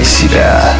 Включай себя.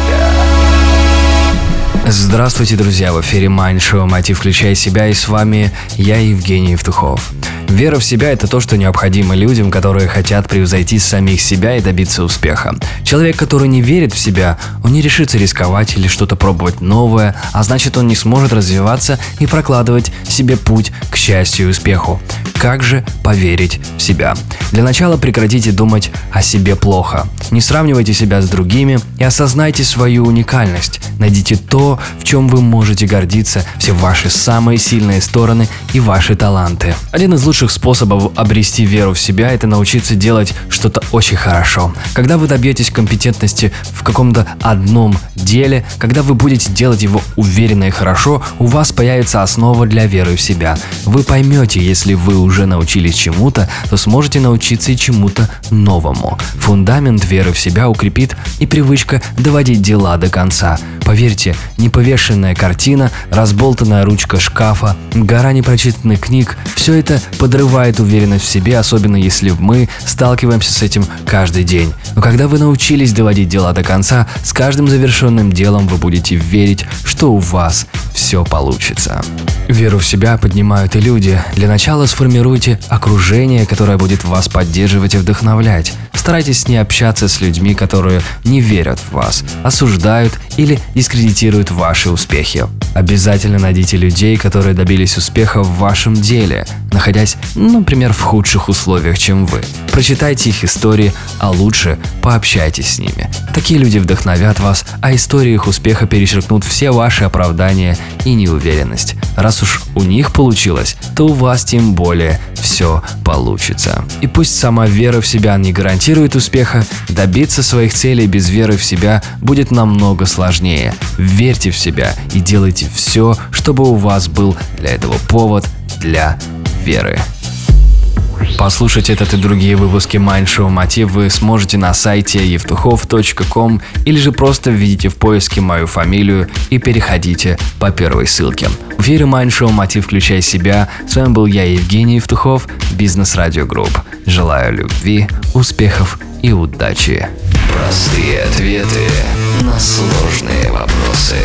Здравствуйте, друзья! В эфире Show «Мотив. Включай себя» и с вами я, Евгений Евтухов. Вера в себя – это то, что необходимо людям, которые хотят превзойти самих себя и добиться успеха. Человек, который не верит в себя, он не решится рисковать или что-то пробовать новое, а значит он не сможет развиваться и прокладывать себе путь к счастью и успеху. Как же поверить в себя? Для начала прекратите думать о себе плохо. Не сравнивайте себя с другими и осознайте свою уникальность. Найдите то, в чем вы можете гордиться, все ваши самые сильные стороны и ваши таланты. Один из лучших способов обрести веру в себя – это научиться делать что-то очень хорошо. Когда вы добьетесь компетентности в каком-то одном деле, когда вы будете делать его уверенно и хорошо, у вас появится основа для веры в себя. Вы поймете, если вы уже научились чему-то, то сможете научиться и чему-то новому. Фундамент веры в себя укрепит и привычка доводить дела до конца. Поверьте, неповешенная картина, разболтанная ручка шкафа, гора непрочитанных книг – все это подрывает уверенность в себе, особенно если мы сталкиваемся с этим каждый день. Но когда вы научились доводить дела до конца, с каждым завершенным делом вы будете верить, что у вас все получится. Веру в себя поднимают и люди. Для начала сформируйте окружение, которое будет вас поддерживать и вдохновлять. Старайтесь не общаться с людьми, которые не верят в вас, осуждают или дискредитируют ваши успехи. Обязательно найдите людей, которые добились успеха в вашем деле, находясь, например, в худших условиях, чем вы. Прочитайте их истории, а лучше пообщайтесь с ними. Такие люди вдохновят вас, а истории их успеха перечеркнут все ваши оправдания и неуверенность. Раз уж у них получилось, то у вас тем более все получится. И пусть сама вера в себя не гарантирует успеха, добиться своих целей без веры в себя будет намного сложнее. Верьте в себя и делайте все, чтобы у вас был для этого повод для веры. Послушать этот и другие выпуски Mind Мотив вы сможете на сайте евтухов.ком или же просто введите в поиске мою фамилию и переходите по первой ссылке. В эфире Mind Мотив Включай себя. С вами был я, Евгений Евтухов, Бизнес Радио Групп. Желаю любви, успехов и удачи. Простые ответы на сложные вопросы.